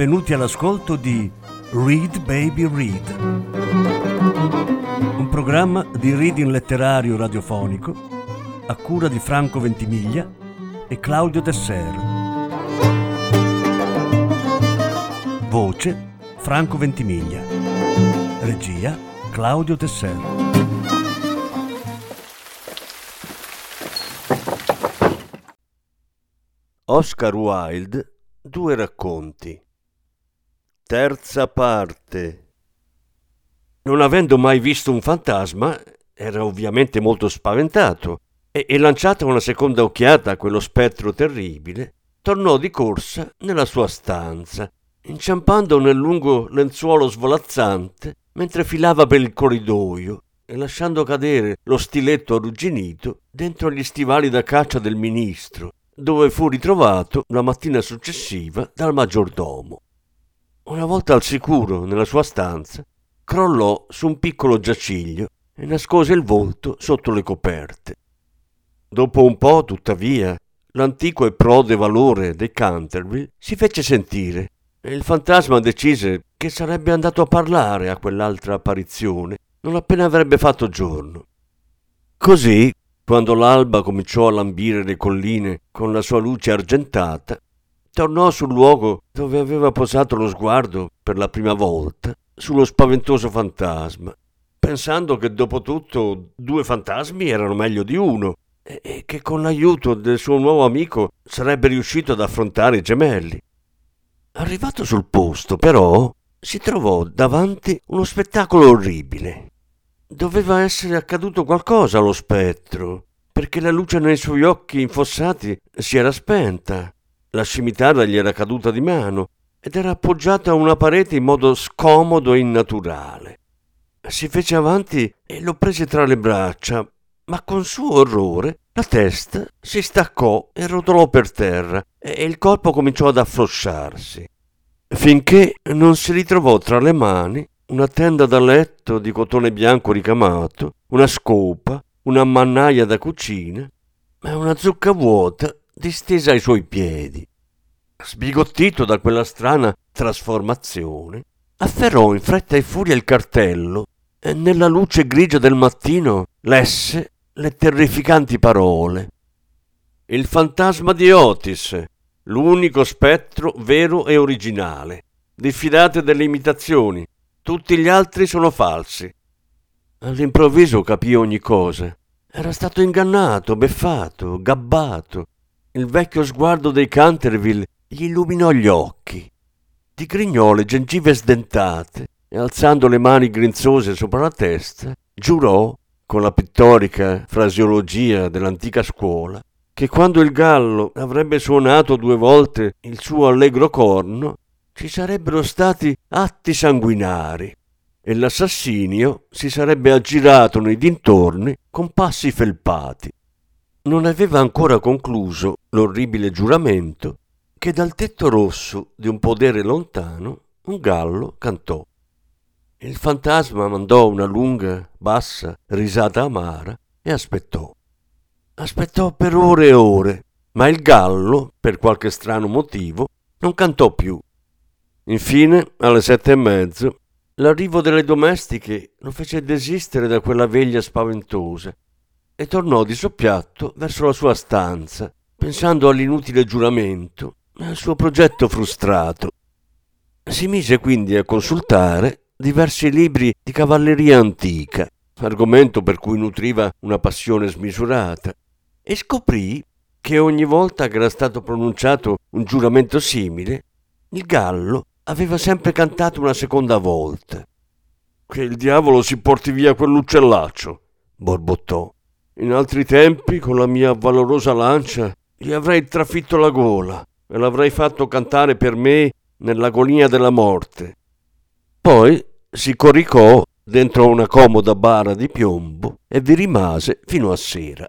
benvenuti all'ascolto di Read Baby Read, un programma di reading letterario radiofonico a cura di Franco Ventimiglia e Claudio Desser. Voce Franco Ventimiglia. Regia Claudio Desser. Oscar Wilde, due racconti. Terza parte. Non avendo mai visto un fantasma, era ovviamente molto spaventato e, e lanciata una seconda occhiata a quello spettro terribile, tornò di corsa nella sua stanza, inciampando nel lungo lenzuolo svolazzante mentre filava per il corridoio e lasciando cadere lo stiletto arrugginito dentro gli stivali da caccia del ministro, dove fu ritrovato la mattina successiva dal maggiordomo. Una volta al sicuro nella sua stanza, crollò su un piccolo giaciglio e nascose il volto sotto le coperte. Dopo un po', tuttavia, l'antico e prode valore dei Canterville si fece sentire e il fantasma decise che sarebbe andato a parlare a quell'altra apparizione non appena avrebbe fatto giorno. Così, quando l'alba cominciò a lambire le colline con la sua luce argentata, tornò sul luogo dove aveva posato lo sguardo per la prima volta sullo spaventoso fantasma, pensando che dopo tutto due fantasmi erano meglio di uno e che con l'aiuto del suo nuovo amico sarebbe riuscito ad affrontare i gemelli. Arrivato sul posto, però, si trovò davanti uno spettacolo orribile. Doveva essere accaduto qualcosa allo spettro, perché la luce nei suoi occhi infossati si era spenta la scimitarra gli era caduta di mano ed era appoggiata a una parete in modo scomodo e innaturale. Si fece avanti e lo prese tra le braccia, ma con suo orrore la testa si staccò e rotolò per terra e il corpo cominciò ad afflosciarsi, finché non si ritrovò tra le mani una tenda da letto di cotone bianco ricamato, una scopa, una mannaia da cucina, e una zucca vuota distesa ai suoi piedi. Sbigottito da quella strana trasformazione, afferrò in fretta e furia il cartello e nella luce grigia del mattino lesse le terrificanti parole. Il fantasma di Otis, l'unico spettro vero e originale. Diffidate delle imitazioni, tutti gli altri sono falsi. All'improvviso capì ogni cosa. Era stato ingannato, beffato, gabbato, il vecchio sguardo dei Canterville gli illuminò gli occhi. Digrignò le gengive sdentate e alzando le mani grinzose sopra la testa, giurò, con la pittorica frasiologia dell'antica scuola, che quando il gallo avrebbe suonato due volte il suo allegro corno, ci sarebbero stati atti sanguinari e l'assassinio si sarebbe aggirato nei dintorni con passi felpati non aveva ancora concluso l'orribile giuramento che dal tetto rosso di un podere lontano un gallo cantò. Il fantasma mandò una lunga, bassa risata amara e aspettò. Aspettò per ore e ore, ma il gallo, per qualche strano motivo, non cantò più. Infine, alle sette e mezzo, l'arrivo delle domestiche lo fece desistere da quella veglia spaventosa e tornò di soppiatto verso la sua stanza, pensando all'inutile giuramento e al suo progetto frustrato. Si mise quindi a consultare diversi libri di cavalleria antica, argomento per cui nutriva una passione smisurata, e scoprì che ogni volta che era stato pronunciato un giuramento simile, il gallo aveva sempre cantato una seconda volta. Che il diavolo si porti via quell'uccellaccio, borbottò. In altri tempi, con la mia valorosa lancia, gli avrei trafitto la gola e l'avrei fatto cantare per me nell'agonia della morte. Poi si coricò dentro una comoda bara di piombo e vi rimase fino a sera.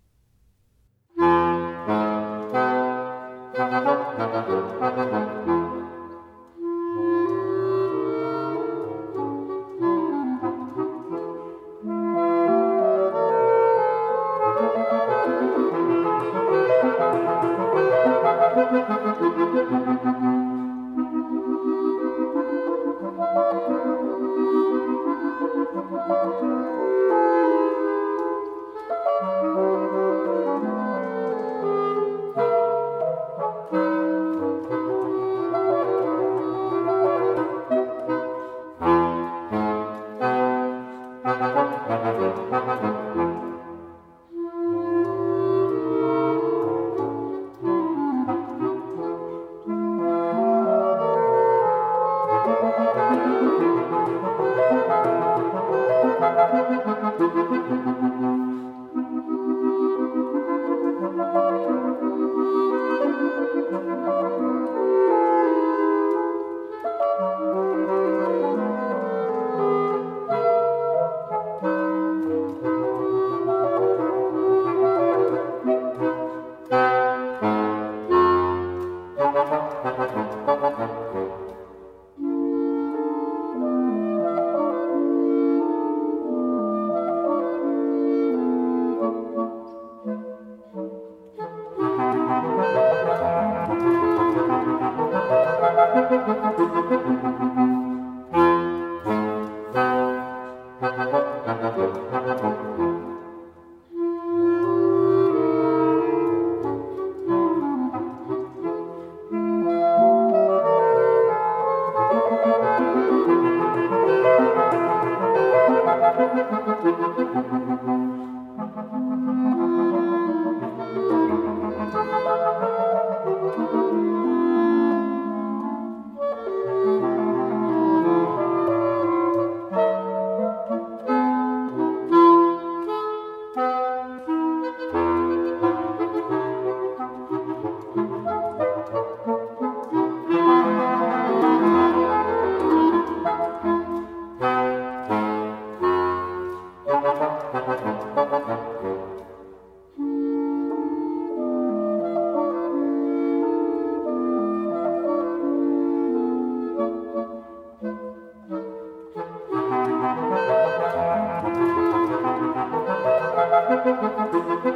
Il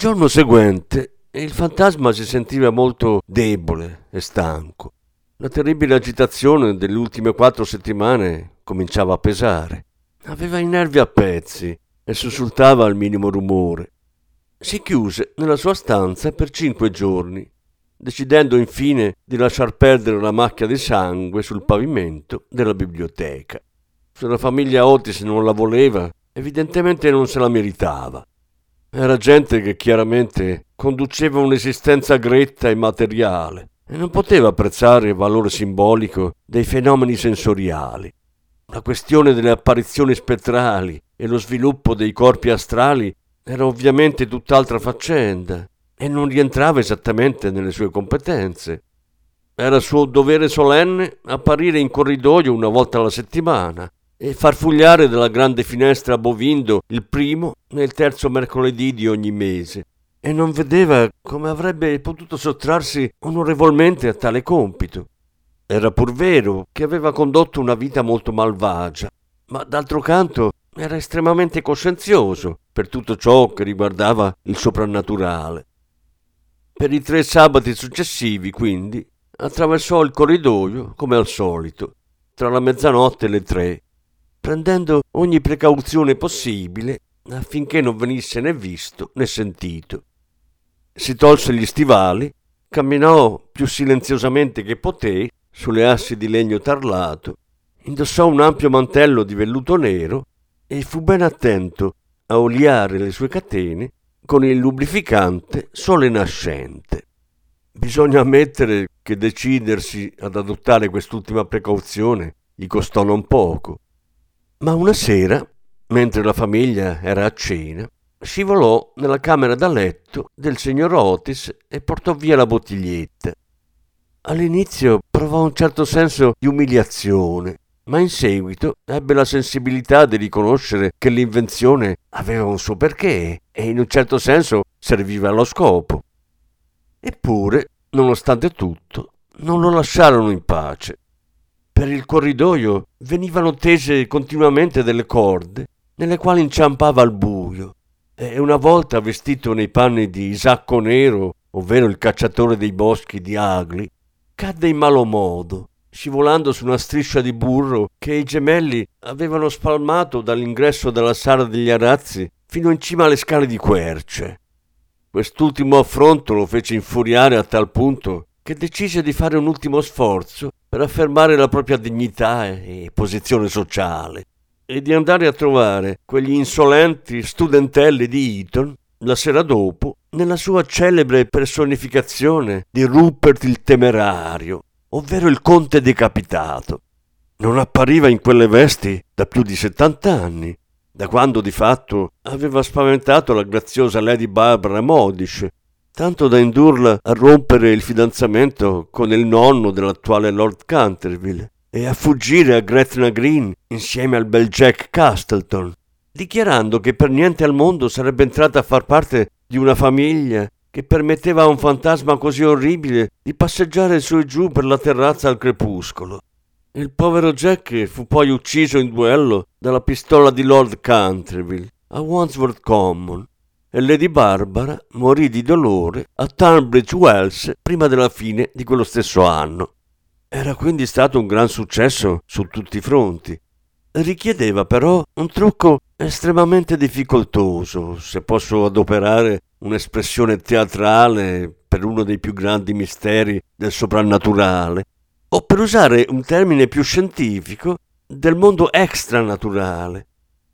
giorno seguente il fantasma si sentiva molto debole e stanco. La terribile agitazione delle ultime quattro settimane cominciava a pesare. Aveva i nervi a pezzi e sussultava al minimo rumore. Si chiuse nella sua stanza per cinque giorni, decidendo infine di lasciar perdere la macchia di sangue sul pavimento della biblioteca. Se la famiglia Otis non la voleva, evidentemente non se la meritava. Era gente che chiaramente conduceva un'esistenza gretta e materiale e non poteva apprezzare il valore simbolico dei fenomeni sensoriali. La questione delle apparizioni spettrali e lo sviluppo dei corpi astrali era ovviamente tutt'altra faccenda e non rientrava esattamente nelle sue competenze. Era suo dovere solenne apparire in corridoio una volta alla settimana e farfugliare dalla grande finestra a Bovindo il primo e il terzo mercoledì di ogni mese, e non vedeva come avrebbe potuto sottrarsi onorevolmente a tale compito. Era pur vero che aveva condotto una vita molto malvagia, ma d'altro canto era estremamente coscienzioso per tutto ciò che riguardava il soprannaturale. Per i tre sabati successivi, quindi, attraversò il corridoio come al solito, tra la mezzanotte e le tre, prendendo ogni precauzione possibile affinché non venisse né visto né sentito. Si tolse gli stivali, camminò più silenziosamente che poté sulle assi di legno tarlato, indossò un ampio mantello di velluto nero e fu ben attento a oliare le sue catene con il lubrificante sole nascente. Bisogna ammettere che decidersi ad adottare quest'ultima precauzione gli costò non poco. Ma una sera, mentre la famiglia era a cena, scivolò nella camera da letto del signor Otis e portò via la bottiglietta. All'inizio provò un certo senso di umiliazione, ma in seguito ebbe la sensibilità di riconoscere che l'invenzione aveva un suo perché e in un certo senso serviva allo scopo. Eppure, nonostante tutto, non lo lasciarono in pace. Per il corridoio venivano tese continuamente delle corde nelle quali inciampava al buio e una volta vestito nei panni di Isacco Nero, ovvero il cacciatore dei boschi di Agli, cadde in malo modo, scivolando su una striscia di burro che i gemelli avevano spalmato dall'ingresso della sala degli arazzi fino in cima alle scale di querce. Quest'ultimo affronto lo fece infuriare a tal punto che decise di fare un ultimo sforzo per affermare la propria dignità e posizione sociale e di andare a trovare quegli insolenti studentelli di Eton la sera dopo nella sua celebre personificazione di Rupert il Temerario, ovvero il conte decapitato. Non appariva in quelle vesti da più di settant'anni, da quando di fatto aveva spaventato la graziosa Lady Barbara Modish tanto da indurla a rompere il fidanzamento con il nonno dell'attuale Lord Canterville e a fuggire a Gretna Green insieme al bel Jack Castleton, dichiarando che per niente al mondo sarebbe entrata a far parte di una famiglia che permetteva a un fantasma così orribile di passeggiare su e giù per la terrazza al crepuscolo. Il povero Jack fu poi ucciso in duello dalla pistola di Lord Canterville a Wandsworth Common e Lady Barbara morì di dolore a Tunbridge Wells prima della fine di quello stesso anno. Era quindi stato un gran successo su tutti i fronti. Richiedeva però un trucco estremamente difficoltoso, se posso adoperare un'espressione teatrale per uno dei più grandi misteri del soprannaturale, o per usare un termine più scientifico, del mondo extranaturale.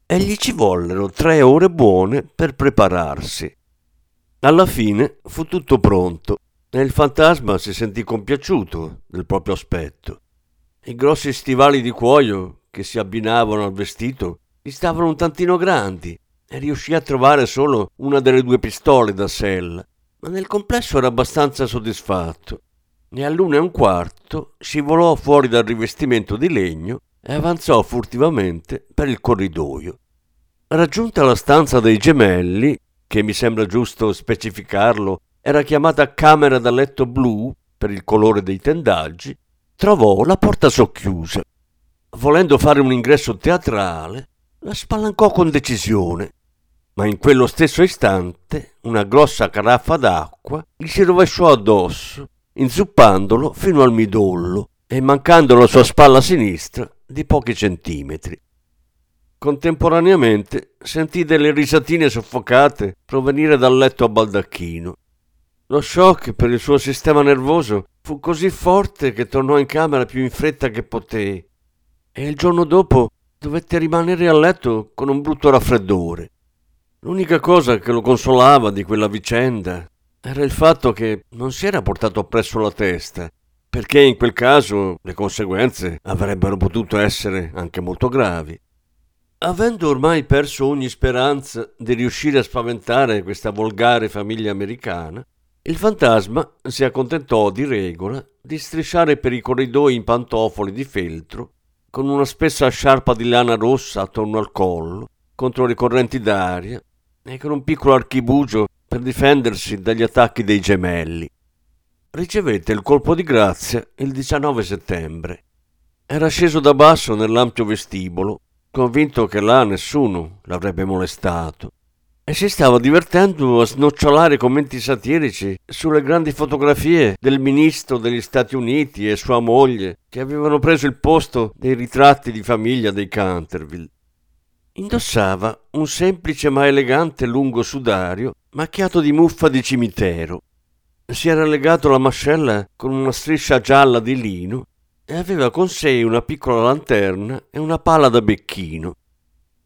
E gli ci vollero tre ore buone per prepararsi. Alla fine fu tutto pronto e il fantasma si sentì compiaciuto del proprio aspetto. I grossi stivali di cuoio che si abbinavano al vestito gli stavano un tantino grandi e riuscì a trovare solo una delle due pistole da sella, ma nel complesso era abbastanza soddisfatto. E all'una e un quarto scivolò fuori dal rivestimento di legno e avanzò furtivamente per il corridoio. Raggiunta la stanza dei gemelli, che mi sembra giusto specificarlo era chiamata camera da letto blu per il colore dei tendaggi, trovò la porta socchiusa. Volendo fare un ingresso teatrale, la spalancò con decisione, ma in quello stesso istante una grossa caraffa d'acqua gli si rovesciò addosso, inzuppandolo fino al midollo e mancando la sua spalla sinistra di pochi centimetri. Contemporaneamente sentì delle risatine soffocate provenire dal letto a baldacchino lo shock per il suo sistema nervoso fu così forte che tornò in camera più in fretta che poté e il giorno dopo dovette rimanere a letto con un brutto raffreddore. L'unica cosa che lo consolava di quella vicenda era il fatto che non si era portato appresso la testa, perché in quel caso le conseguenze avrebbero potuto essere anche molto gravi. Avendo ormai perso ogni speranza di riuscire a spaventare questa volgare famiglia americana, il fantasma si accontentò di regola di strisciare per i corridoi in pantofoli di feltro, con una spessa sciarpa di lana rossa attorno al collo, contro le correnti d'aria, e con un piccolo archibugio per difendersi dagli attacchi dei gemelli. Ricevette il colpo di grazia il 19 settembre. Era sceso da basso nell'ampio vestibolo, convinto che là nessuno l'avrebbe molestato e si stava divertendo a snocciolare commenti satirici sulle grandi fotografie del ministro degli Stati Uniti e sua moglie che avevano preso il posto dei ritratti di famiglia dei Canterville. Indossava un semplice ma elegante lungo sudario macchiato di muffa di cimitero. Si era legato la mascella con una striscia gialla di lino e aveva con sé una piccola lanterna e una pala da becchino.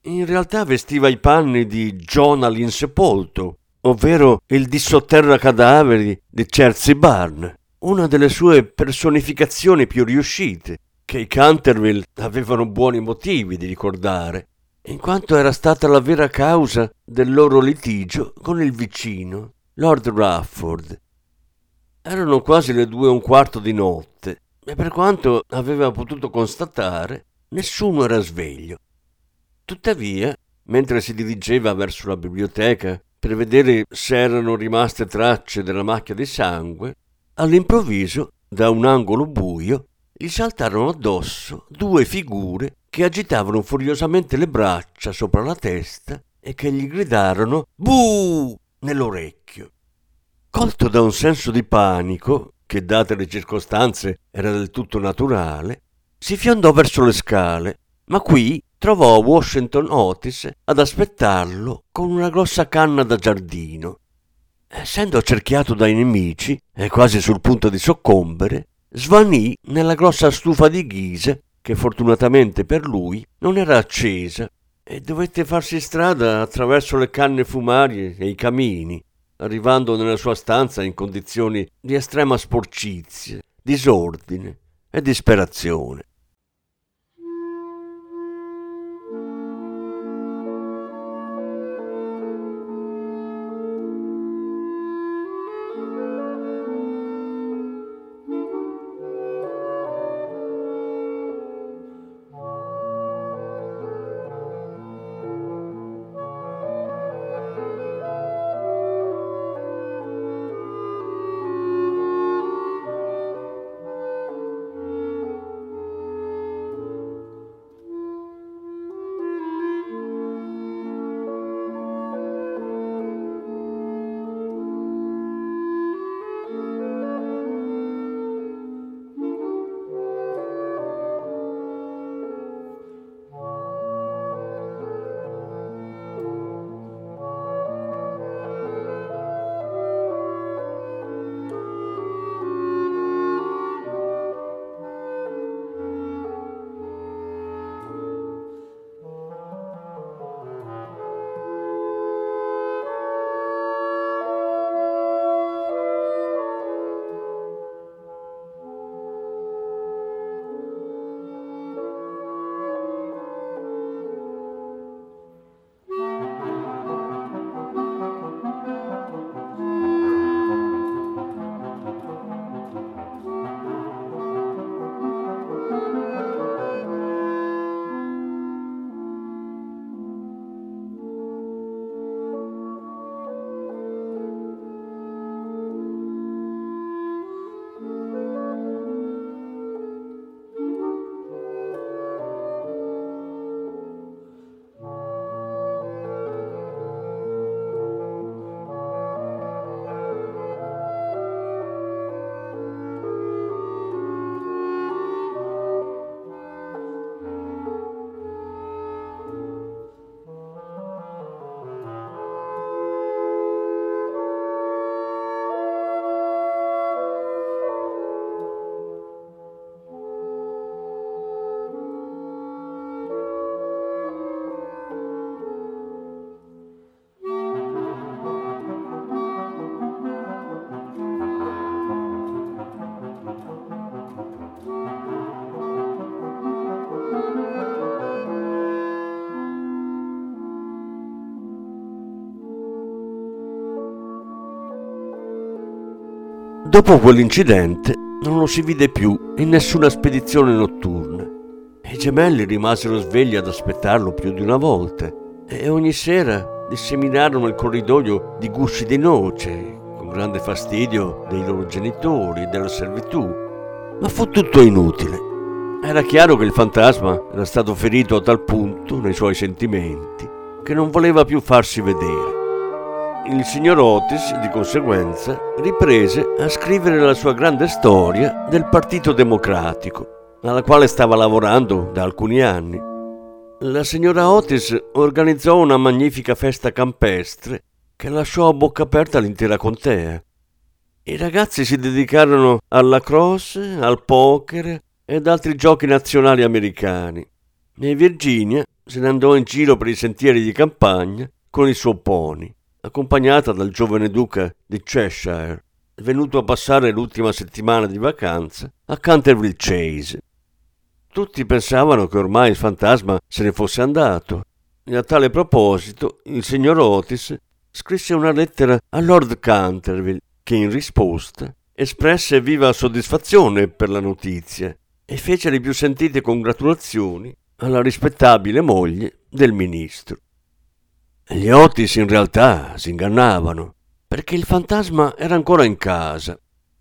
In realtà vestiva i panni di Jonah l'insepolto, ovvero il dissotterra cadaveri di Chertsey Barn, una delle sue personificazioni più riuscite, che i Canterville avevano buoni motivi di ricordare, in quanto era stata la vera causa del loro litigio con il vicino, Lord Rafford. Erano quasi le due e un quarto di notte e per quanto aveva potuto constatare, nessuno era sveglio. Tuttavia, mentre si dirigeva verso la biblioteca per vedere se erano rimaste tracce della macchia di sangue, all'improvviso, da un angolo buio, gli saltarono addosso due figure che agitavano furiosamente le braccia sopra la testa e che gli gridarono Buh! nell'orecchio. Colto da un senso di panico, che date le circostanze era del tutto naturale, si fiondò verso le scale, ma qui trovò Washington Otis ad aspettarlo con una grossa canna da giardino. Essendo accerchiato dai nemici e quasi sul punto di soccombere, svanì nella grossa stufa di ghisa che fortunatamente per lui non era accesa e dovette farsi strada attraverso le canne fumarie e i camini, arrivando nella sua stanza in condizioni di estrema sporcizia, disordine e disperazione. Dopo quell'incidente non lo si vide più in nessuna spedizione notturna. I gemelli rimasero svegli ad aspettarlo più di una volta e ogni sera disseminarono il corridoio di gusci di noce, con grande fastidio dei loro genitori e della servitù. Ma fu tutto inutile. Era chiaro che il fantasma era stato ferito a tal punto nei suoi sentimenti che non voleva più farsi vedere. Il signor Otis, di conseguenza, riprese a scrivere la sua grande storia del Partito Democratico, alla quale stava lavorando da alcuni anni. La signora Otis organizzò una magnifica festa campestre che lasciò a bocca aperta l'intera contea. I ragazzi si dedicarono alla crosse, al poker ed altri giochi nazionali americani. E Virginia se ne andò in giro per i sentieri di campagna con il suo pony accompagnata dal giovane duca di Cheshire, venuto a passare l'ultima settimana di vacanza a Canterville Chase. Tutti pensavano che ormai il fantasma se ne fosse andato e a tale proposito il signor Otis scrisse una lettera a Lord Canterville che in risposta espresse viva soddisfazione per la notizia e fece le più sentite congratulazioni alla rispettabile moglie del ministro. Gli Otis in realtà si ingannavano, perché il fantasma era ancora in casa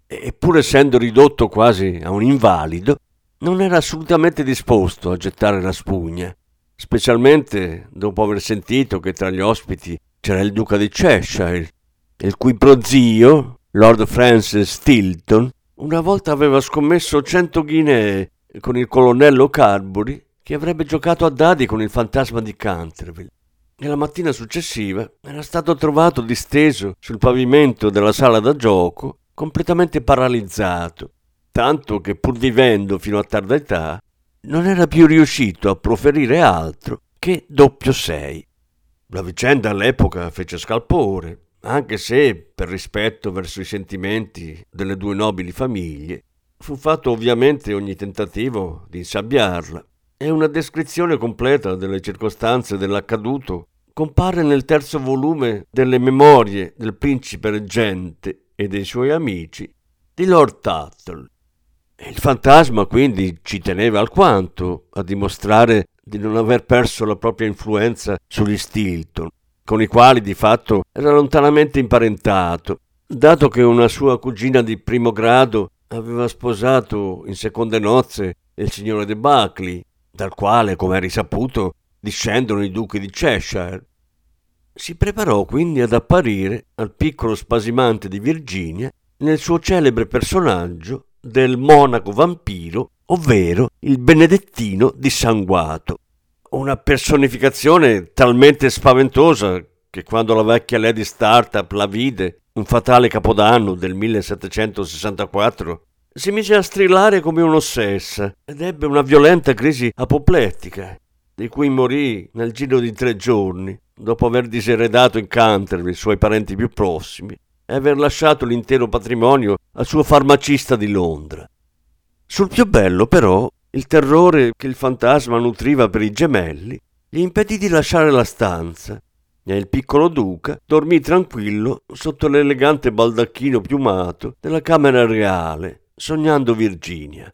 e pur essendo ridotto quasi a un invalido, non era assolutamente disposto a gettare la spugna, specialmente dopo aver sentito che tra gli ospiti c'era il duca di Cheshire, il cui prozio, Lord Francis Stilton, una volta aveva scommesso cento guinee con il colonnello Carbury che avrebbe giocato a dadi con il fantasma di Canterville. Nella mattina successiva era stato trovato disteso sul pavimento della sala da gioco, completamente paralizzato, tanto che pur vivendo fino a tarda età, non era più riuscito a proferire altro che doppio sei. La vicenda all'epoca fece scalpore, anche se, per rispetto verso i sentimenti delle due nobili famiglie, fu fatto ovviamente ogni tentativo di insabbiarla e una descrizione completa delle circostanze dell'accaduto compare nel terzo volume delle memorie del principe reggente e dei suoi amici di Lord Tuttle. Il fantasma quindi ci teneva alquanto a dimostrare di non aver perso la propria influenza sugli Stilton, con i quali di fatto era lontanamente imparentato, dato che una sua cugina di primo grado aveva sposato in seconde nozze il signore De Buckley, dal quale, come è risaputo, discendono i duchi di Cheshire. Si preparò quindi ad apparire al piccolo spasimante di Virginia nel suo celebre personaggio del monaco vampiro, ovvero il benedettino dissanguato. Una personificazione talmente spaventosa che quando la vecchia Lady Startup la vide, un fatale capodanno del 1764, si mise a strillare come un'ossessa ed ebbe una violenta crisi apoplettica, di cui morì nel giro di tre giorni, dopo aver diseredato in Canterbury i suoi parenti più prossimi e aver lasciato l'intero patrimonio al suo farmacista di Londra. Sul più bello, però, il terrore che il fantasma nutriva per i gemelli gli impedì di lasciare la stanza e il piccolo duca dormì tranquillo sotto l'elegante baldacchino piumato della camera reale, sognando Virginia.